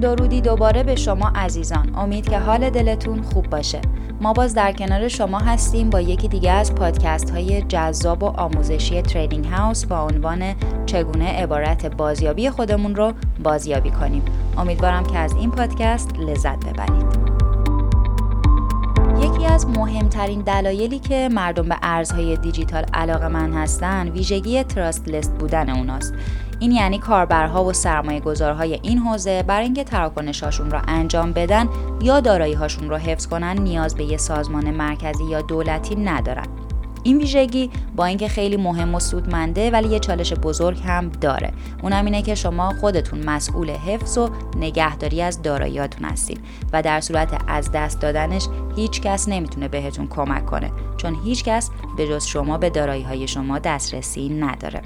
درودی دوباره به شما عزیزان. امید که حال دلتون خوب باشه. ما باز در کنار شما هستیم با یکی دیگه از پادکست های جذاب و آموزشی Trading House با عنوان چگونه عبارت بازیابی خودمون رو بازیابی کنیم. امیدوارم که از این پادکست لذت ببرید. یکی از مهمترین دلایلی که مردم به ارزهای دیجیتال علاقه‌مند هستن ویژگی trustless بودن اوناست. این یعنی کاربرها و سرمایه گذارهای این حوزه برای اینکه تراکنشهاشون را انجام بدن یا دارایی هاشون رو حفظ کنن نیاز به یه سازمان مرکزی یا دولتی ندارن. این ویژگی با اینکه خیلی مهم و سودمنده ولی یه چالش بزرگ هم داره. اونم اینه که شما خودتون مسئول حفظ و نگهداری از داراییاتون هستید و در صورت از دست دادنش هیچ کس نمی‌تونه بهتون کمک کنه چون هیچ کس به جز شما به دارایی های شما دسترسی نداره.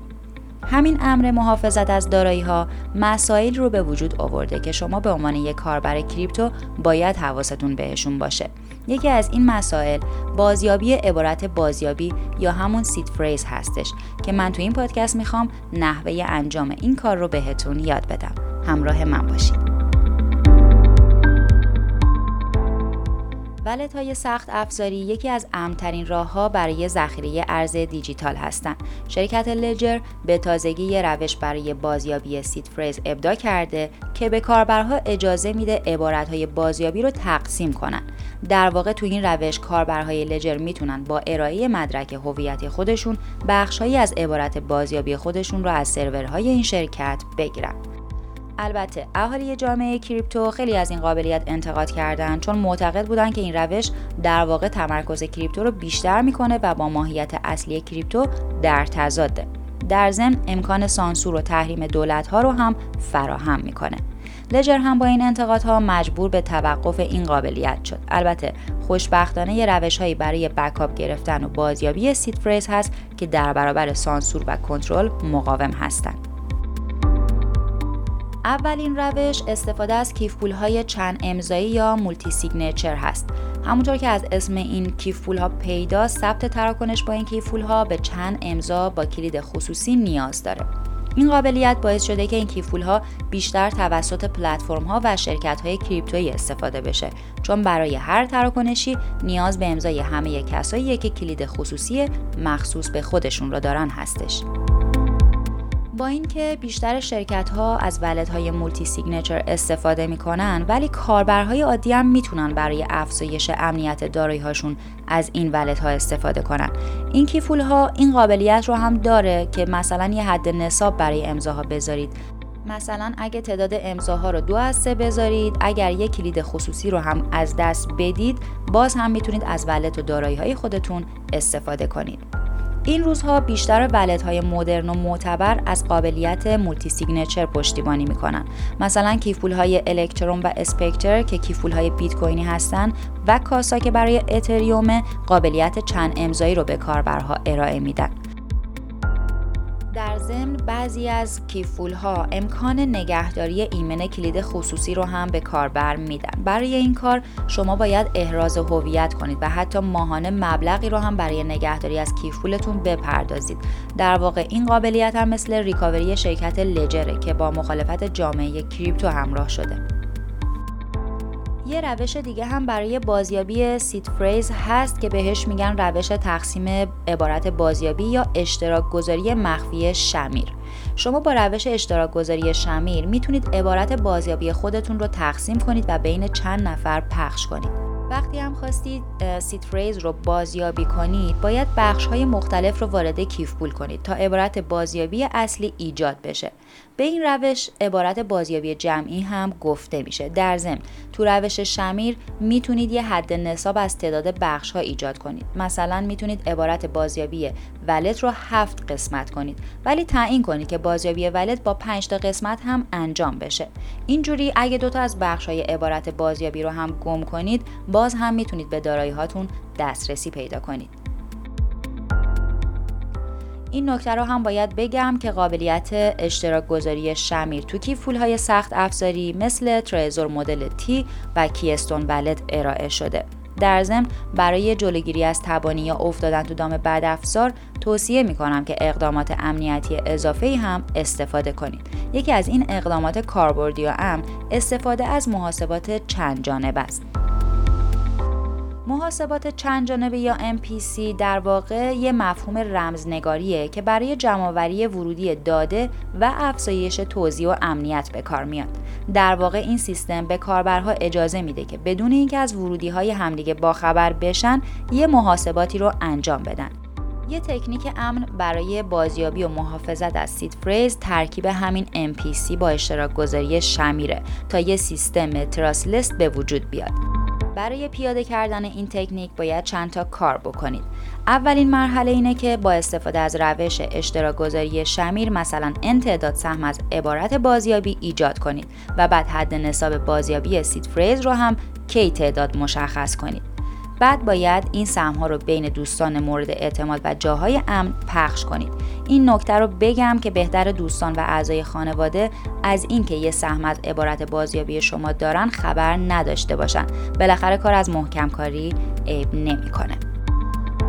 همین امر محافظت از دارایی ها مسائل رو به وجود آورده که شما به عنوان یک کاربر کریپتو باید حواستون بهشون باشه. یکی از این مسائل بازیابی عبارت بازیابی یا همون سید فریز هستش که من تو این پادکست می‌خوام نحوه انجام این کار رو بهتون یاد بدم. همراه من باشید. ولت های سخت افزاری یکی از امترین راه ها برای ذخیره ارز دیجیتال هستند. شرکت لجر به تازگی یه روش برای بازیابی سید فریز ابدا کرده که به کاربرها اجازه میده عبارت های بازیابی رو تقسیم کنن. در واقع تو این روش کاربرهای لجر می‌تونن با ارائه مدرک هویتی خودشون بخشهایی از عبارت بازیابی خودشون رو از سرورهای این شرکت بگیرن. البته اهالی جامعه کریپتو خیلی از این قابلیت انتقاد کردن چون معتقد بودن که این روش در واقع تمرکز کریپتو رو بیشتر می‌کنه و با ماهیت اصلی کریپتو در تضاده. در ضمن امکان سانسور و تحریم دولت ها رو هم فراهم می‌کنه. Ledger هم با این انتقادها مجبور به توقف این قابلیت شد. البته خوشبختانه یه روش هایی برای backup گرفتن و بازیابی seed phrase هست که در برابر سانسور و کنترل مقاوم هستند. اولین روش استفاده از کیف پول های چند امضایی یا multi-signature هست. همونطور که از اسم این کیف پول ها پیداست ثبت تراکنش با این کیف پول ها به چند امضا با کلید خصوصی نیاز داره. این قابلیت باعث شده که این کیف پول ها بیشتر توسط پلتفرم ها و شرکت های کریپتویی استفاده بشه چون برای هر تراکنشی نیاز به امضای همه کسایی که کلید خصوصی مخصوص به خودشون را دارن هستش. با اینکه بیشتر شرکت ها از wallet های multi-signature استفاده می‌کنن ولی کاربرهای عادی هم می‌تونن برای افزایش امنیت دارایی هاشون از این wallet ها استفاده کنن. این کیف پول ها این قابلیت رو هم داره که مثلا یه حد نصاب برای امضاها بذارید. مثلا اگه تعداد امضاها رو دو از سه بذارید اگر یک کلید خصوصی رو هم از دست بدید باز هم می‌تونید از wallet و دارایی های خودتون استفاده کنید. این روزها بیشتر wallet های مدرن و معتبر از قابلیت multi-signature پشتیبانی می‌کنن. مثلا کیف پول های Electrum و Specter که کیف پول های بیت کوینی هستن و کاسا که برای اتریوم قابلیت چند امضایی رو به کاربرها ارائه میدن. ضمن بعضی از کیفول ها امکان نگهداری ایمن کلید خصوصی رو هم به کاربر میدن. برای این کار شما باید احراز هویت کنید و حتی ماهانه مبلغی رو هم برای نگهداری از کیفولتون بپردازید. در واقع این قابلیت هم مثل ریکاوری شرکت لجره که با مخالفت جامعه کریپتو همراه شده. یه روش دیگه هم برای بازیابی seed phrase هست که بهش میگن روش تقسیم عبارت بازیابی یا اشتراک گذاری مخفی Shamir. شما با روش اشتراک گذاری Shamir می‌تونید عبارت بازیابی خودتون رو تقسیم کنید و بین چند نفر پخش کنید. وقتی هم خواستید seed phrase رو بازیابی کنید باید بخش های مختلف رو وارد کیف پول کنید تا عبارت بازیابی اصلی ایجاد بشه. به این روش عبارت بازیابی جمعی هم گفته میشه. در ضمن تو روش شمیر می‌تونید یه حد نصاب از تعداد بخش ها ایجاد کنید. مثلا می‌تونید عبارت بازیابی ولت رو هفت قسمت کنید. ولی تعیین کنید که بازیابی ولت با 5 تا قسمت هم انجام بشه. اینجوری اگه دوتا از بخش های عبارت بازیابی رو هم گم کنید باز هم می‌تونید به دارایی هاتون دسترسی پیدا کنید. این نکته رو هم باید بگم که قابلیت اشتراک گذاری شمیر تو کیفول های سخت افزاری مثل تریزور مدل تی و کیستون ولت ارائه شده. در ضمن برای جلوگیری از تبانی یا افتادن تو دام بد افزار توصیه می‌کنم که اقدامات امنیتی اضافه هم استفاده کنید. یکی از این اقدامات کاربردی و امن استفاده از محاسبات چند جانب است. محاسبات چند جانبه یا MPC در واقع یه مفهوم رمزنگاریه که برای جمعآوری ورودی داده و افزایش توزیع و امنیت به کار میاد. در واقع این سیستم به کاربرها اجازه میده که بدون اینکه از ورودی های همدیگه باخبر بشن یه محاسباتی رو انجام بدن. یه تکنیک امن برای بازیابی و محافظت از سید فریز ترکیب همین MPC با اشتراک گذاری شمیره تا یه سیستم تراسلست به وجود بیاد. برای پیاده کردن این تکنیک باید چند تا کار بکنید. اولین مرحله اینه که با استفاده از روش اشتراک گذاری شمیر مثلا ان تعداد سهم از عبارت بازیابی ایجاد کنید و بعد حد نصاب بازیابی سید فریز رو هم کی تعداد مشخص کنید. بعد باید این سهم ها رو بین دوستان مورد اعتماد و جاهای امن پخش کنید این نکته رو بگم که بهتر دوستان و اعضای خانواده از اینکه یه سهم از عبارت بازیابی شما دارن خبر نداشته باشن. بالاخره کار از محکم کاری عیب نمی‌کنه.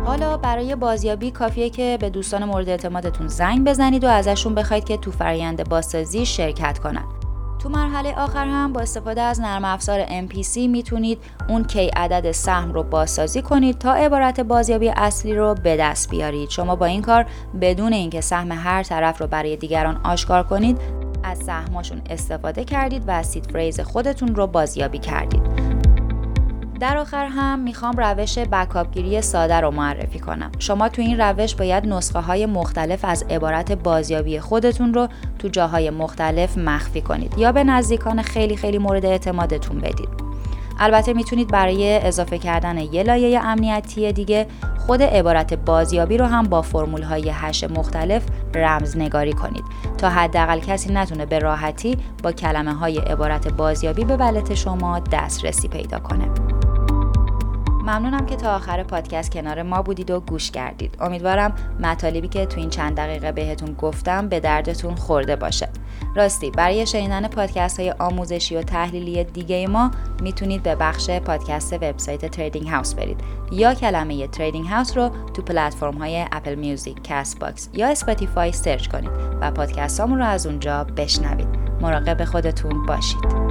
حالا برای بازیابی کافیه که به دوستان مورد اعتمادتون زنگ بزنید و ازشون بخواید که تو فرایند بازسازی شرکت کنن. تو مرحله آخر هم با استفاده از نرم افزار MPC می‌تونید اون کی عدد سهم رو بازسازی کنید تا عبارت بازیابی اصلی رو به دست بیارید. شما با این کار بدون اینکه سهم هر طرف رو برای دیگران آشکار کنید از سهماشون استفاده کردید و سید فریز خودتون رو بازیابی کردید. در آخر هم می‌خوام روش بکاپ گیری ساده رو معرفی کنم. شما تو این روش باید نسخه های مختلف از عبارت بازیابی خودتون رو تو جاهای مختلف مخفی کنید یا به نزدیکان خیلی خیلی مورد اعتمادتون بدید. البته می‌تونید برای اضافه کردن یه لایه امنیتی دیگه خود عبارت بازیابی رو هم با فرمول های هش مختلف رمزنگاری کنید تا حداقل کسی نتونه به راحتی با کلمه های عبارت بازیابی به بلت شما دسترسی پیدا کنه. ممنونم که تا آخر پادکست کنار ما بودید و گوش کردید. امیدوارم مطالبی که تو این چند دقیقه بهتون گفتم به دردتون خورده باشه. راستی برای شنیدن پادکست های آموزشی و تحلیلی دیگه ما می‌تونید به بخش پادکست وبسایت Trading House برید یا کلمه Trading House رو تو پلتفرم های Apple Music، Castbox یا Spotify search کنید و پادکست رو از اونجا بشنوید. مراقب خودتون باشید.